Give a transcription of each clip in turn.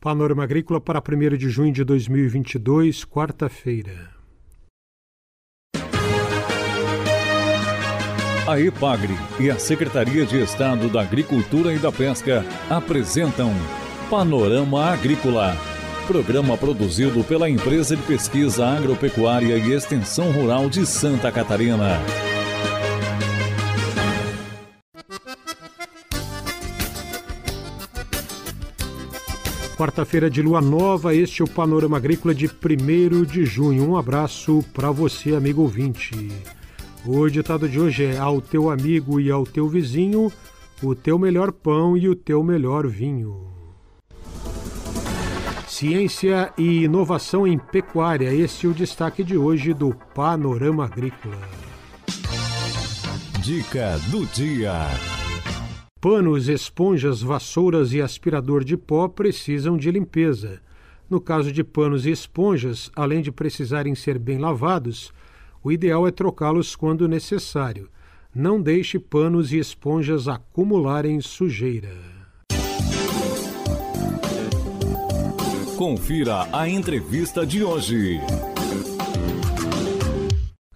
Panorama Agrícola para 1 de junho de 2022, quarta-feira. A EPAGRE e a Secretaria de Estado da Agricultura e da Pesca apresentam Panorama Agrícola, programa produzido pela Empresa de Pesquisa Agropecuária e Extensão Rural de Santa Catarina. Quarta-feira de lua nova, este é o Panorama Agrícola de 1 de junho. Um abraço para você, amigo ouvinte. O ditado de hoje é: Ao teu amigo e ao teu vizinho, o teu melhor pão e o teu melhor vinho. Ciência e inovação em pecuária, esse é o destaque de hoje do Panorama Agrícola. Dica do dia. Panos, esponjas, vassouras e aspirador de pó precisam de limpeza. No caso de panos e esponjas, além de precisarem ser bem lavados, o ideal é trocá-los quando necessário. Não deixe panos e esponjas acumularem sujeira. Confira a entrevista de hoje.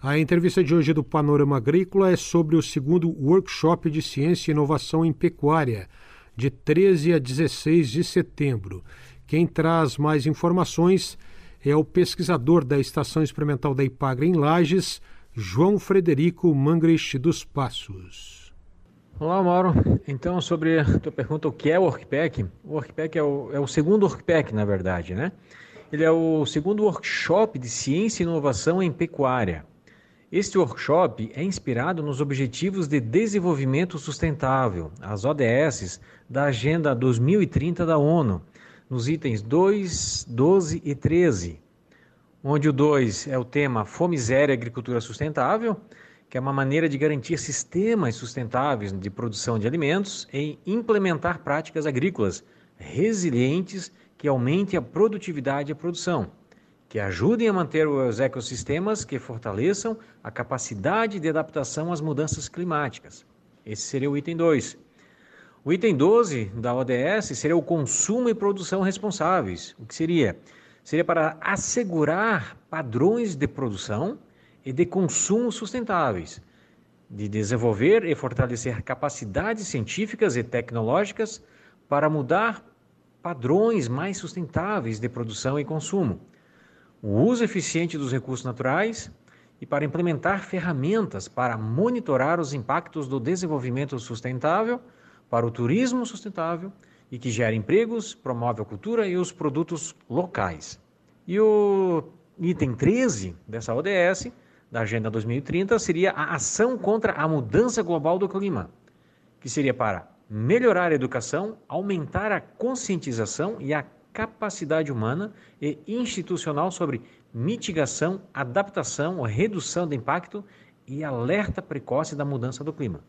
A entrevista de hoje do Panorama Agrícola é sobre o segundo Workshop de Ciência e Inovação em Pecuária, de 13 a 16 de setembro. Quem traz mais informações é o pesquisador da Estação Experimental da Ipagre em Lages, João Frederico Mangrich dos Passos. Olá, Mauro. Então, sobre a tua pergunta, o que é o Workpack? O Workpack é o, é o segundo Workpack, na verdade, né? Ele é o segundo workshop de ciência e inovação em pecuária. Este workshop é inspirado nos Objetivos de Desenvolvimento Sustentável, as ODS, da Agenda 2030 da ONU, nos itens 2, 12 e 13, onde o 2 é o tema Fome Zero e Agricultura Sustentável, que é uma maneira de garantir sistemas sustentáveis de produção de alimentos e implementar práticas agrícolas resilientes que aumentem a produtividade e a produção que ajudem a manter os ecossistemas que fortaleçam a capacidade de adaptação às mudanças climáticas. Esse seria o item 2. O item 12 da ODS seria o consumo e produção responsáveis. O que seria? Seria para assegurar padrões de produção e de consumo sustentáveis, de desenvolver e fortalecer capacidades científicas e tecnológicas para mudar padrões mais sustentáveis de produção e consumo o uso eficiente dos recursos naturais e para implementar ferramentas para monitorar os impactos do desenvolvimento sustentável para o turismo sustentável e que gera empregos, promove a cultura e os produtos locais. E o item 13 dessa ODS, da Agenda 2030, seria a ação contra a mudança global do clima, que seria para melhorar a educação, aumentar a conscientização e a capacidade humana e institucional sobre mitigação, adaptação, redução do impacto e alerta precoce da mudança do clima.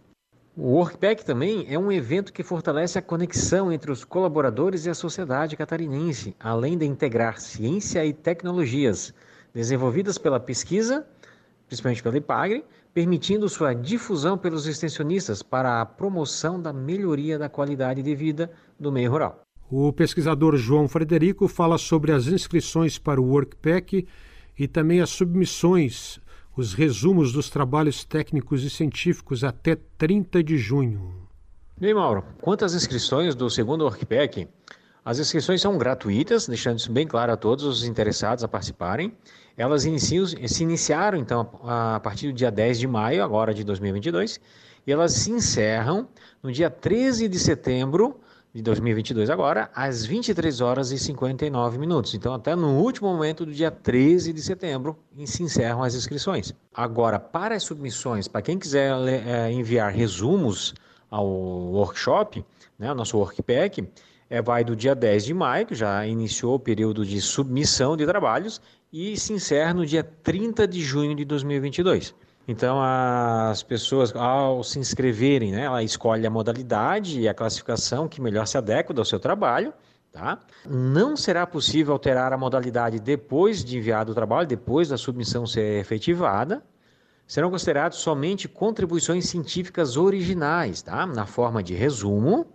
O Workpack também é um evento que fortalece a conexão entre os colaboradores e a sociedade catarinense, além de integrar ciência e tecnologias desenvolvidas pela pesquisa, principalmente pela IPAGRE, permitindo sua difusão pelos extensionistas para a promoção da melhoria da qualidade de vida do meio rural. O pesquisador João Frederico fala sobre as inscrições para o Workpack e também as submissões, os resumos dos trabalhos técnicos e científicos até 30 de junho. Bem, Mauro, quanto às inscrições do segundo Workpack, as inscrições são gratuitas, deixando isso bem claro a todos os interessados a participarem. Elas iniciam, se iniciaram, então, a partir do dia 10 de maio, agora de 2022, e elas se encerram no dia 13 de setembro de 2022 agora, às 23 horas e 59 minutos. Então, até no último momento do dia 13 de setembro, se encerram as inscrições. Agora, para as submissões, para quem quiser é, enviar resumos ao workshop, né, nosso workpack, é, vai do dia 10 de maio, que já iniciou o período de submissão de trabalhos, e se encerra no dia 30 de junho de 2022. Então, as pessoas, ao se inscreverem, né, ela escolhe a modalidade e a classificação que melhor se adequa ao seu trabalho. Tá? Não será possível alterar a modalidade depois de enviado o trabalho, depois da submissão ser efetivada. Serão considerados somente contribuições científicas originais, tá? na forma de resumo,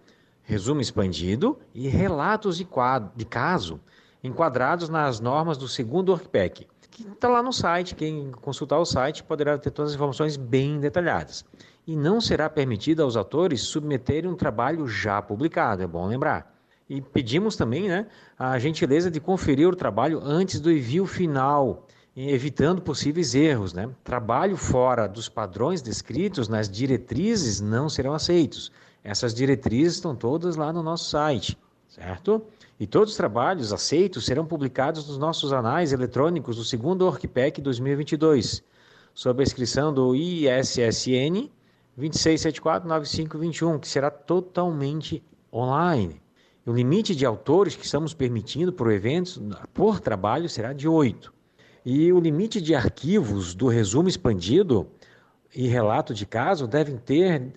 resumo expandido e relatos de, quadro, de caso enquadrados nas normas do segundo WorkPack, que está lá no site. Quem consultar o site poderá ter todas as informações bem detalhadas. E não será permitido aos autores submeterem um trabalho já publicado, é bom lembrar. E pedimos também né, a gentileza de conferir o trabalho antes do envio final, evitando possíveis erros. Né? Trabalho fora dos padrões descritos nas diretrizes não serão aceitos. Essas diretrizes estão todas lá no nosso site, certo? E todos os trabalhos aceitos serão publicados nos nossos anais eletrônicos do segundo ORCPEC 2022, sob a inscrição do ISSN 26749521, que será totalmente online. O limite de autores que estamos permitindo por eventos por trabalho será de 8. E o limite de arquivos do resumo expandido e relato de caso devem ter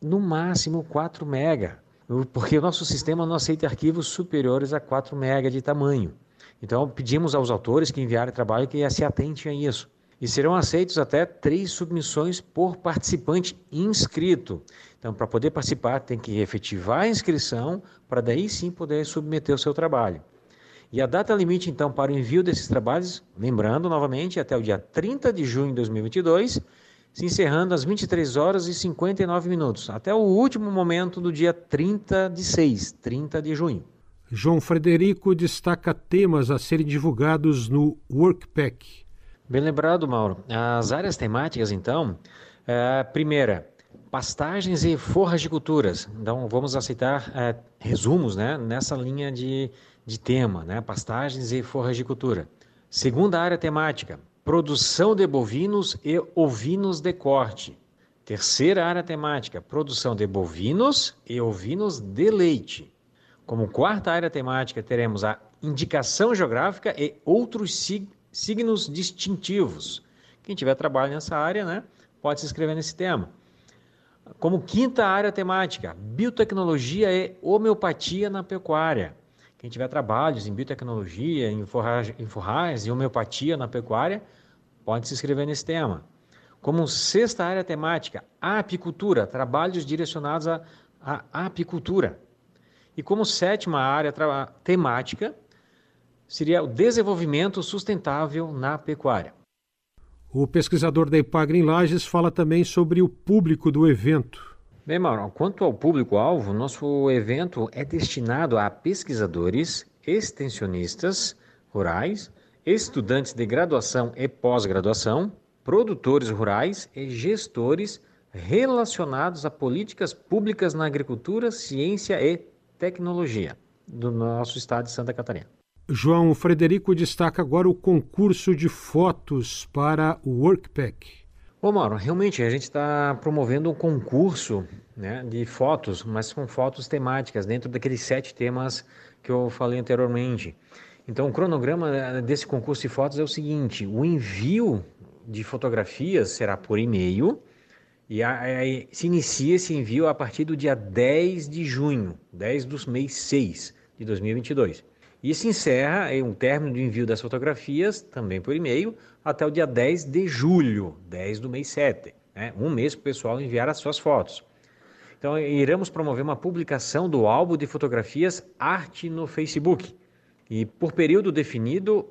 no máximo 4 mega porque o nosso sistema não aceita arquivos superiores a 4 MB de tamanho. Então, pedimos aos autores que enviarem trabalho que se atentem a isso. E serão aceitos até três submissões por participante inscrito. Então, para poder participar, tem que efetivar a inscrição para daí sim poder submeter o seu trabalho. E a data limite, então, para o envio desses trabalhos, lembrando novamente, até o dia 30 de junho de 2022, se encerrando às 23 horas e 59 minutos, até o último momento do dia 30 de 6, 30 de junho. João Frederico destaca temas a serem divulgados no Workpack. Bem lembrado, Mauro. As áreas temáticas, então, é, primeira, pastagens e forras de culturas. Então, vamos aceitar é, resumos né, nessa linha de, de tema, né, pastagens e forras de cultura. Segunda área temática, produção de bovinos e ovinos de corte. Terceira área temática, produção de bovinos e ovinos de leite. Como quarta área temática, teremos a indicação geográfica e outros signos distintivos. Quem tiver trabalho nessa área, né, pode se inscrever nesse tema. Como quinta área temática, biotecnologia e homeopatia na pecuária. Quem tiver trabalhos em biotecnologia, em forragens, em forragens e homeopatia na pecuária, pode se inscrever nesse tema. Como sexta área temática, apicultura, trabalhos direcionados à, à apicultura. E como sétima área temática, seria o desenvolvimento sustentável na pecuária. O pesquisador da Ipagre em Lages fala também sobre o público do evento. Bem, Mauro, quanto ao público-alvo, nosso evento é destinado a pesquisadores, extensionistas rurais, estudantes de graduação e pós-graduação, produtores rurais e gestores relacionados a políticas públicas na agricultura, ciência e tecnologia do nosso estado de Santa Catarina. João Frederico destaca agora o concurso de fotos para o Workpack. Bom, Mauro, realmente a gente está promovendo um concurso né, de fotos, mas com fotos temáticas, dentro daqueles sete temas que eu falei anteriormente. Então, o cronograma desse concurso de fotos é o seguinte: o envio de fotografias será por e-mail e se inicia esse envio a partir do dia 10 de junho, 10 do mês 6 de 2022. E se encerra em um término de envio das fotografias, também por e-mail, até o dia 10 de julho, 10 do mês 7. Né? Um mês para o pessoal enviar as suas fotos. Então, iremos promover uma publicação do álbum de fotografias Arte no Facebook. E por período definido,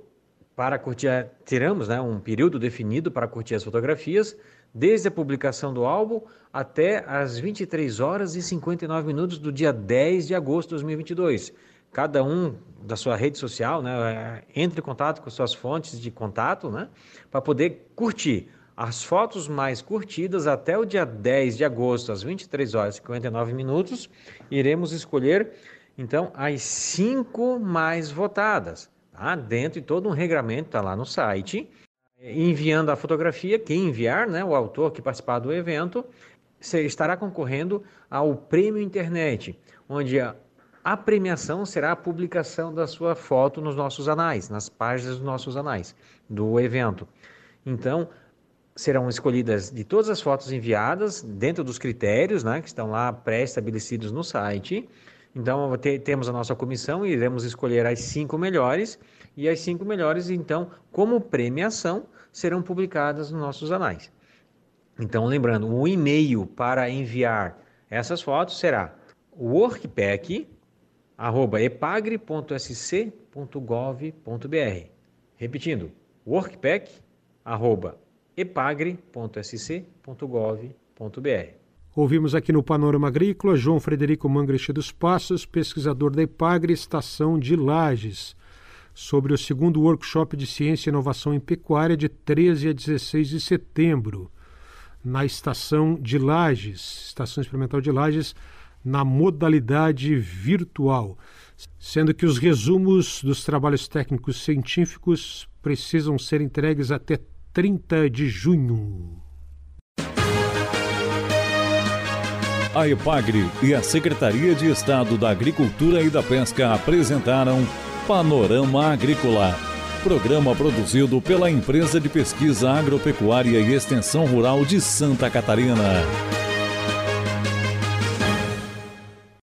para curtir, tiramos né, um período definido para curtir as fotografias, desde a publicação do álbum até as 23 horas e 59 minutos do dia 10 de agosto de 2022 cada um da sua rede social, né, entre em contato com suas fontes de contato, né, para poder curtir as fotos mais curtidas até o dia 10 de agosto, às 23 horas e 59 minutos, iremos escolher então as cinco mais votadas, tá? dentro de todo um regramento, está lá no site, enviando a fotografia, quem enviar, né, o autor que participar do evento, estará concorrendo ao Prêmio Internet, onde a premiação será a publicação da sua foto nos nossos anais, nas páginas dos nossos anais do evento. Então, serão escolhidas de todas as fotos enviadas, dentro dos critérios né, que estão lá pré-estabelecidos no site. Então, temos a nossa comissão e iremos escolher as cinco melhores, e as cinco melhores, então, como premiação, serão publicadas nos nossos anais. Então, lembrando, o e-mail para enviar essas fotos será workpack@epagre.sc.gov.br. Repetindo, workpack@epagre.sc.gov.br. Ouvimos aqui no Panorama Agrícola João Frederico Mangreche dos Passos, pesquisador da Epagre Estação de Lages, sobre o segundo workshop de Ciência e Inovação em Pecuária de 13 a 16 de setembro, na Estação de Lages, Estação Experimental de Lages, na modalidade virtual, sendo que os resumos dos trabalhos técnicos científicos precisam ser entregues até 30 de junho. A EPAGRE e a Secretaria de Estado da Agricultura e da Pesca apresentaram Panorama Agrícola, programa produzido pela Empresa de Pesquisa Agropecuária e Extensão Rural de Santa Catarina.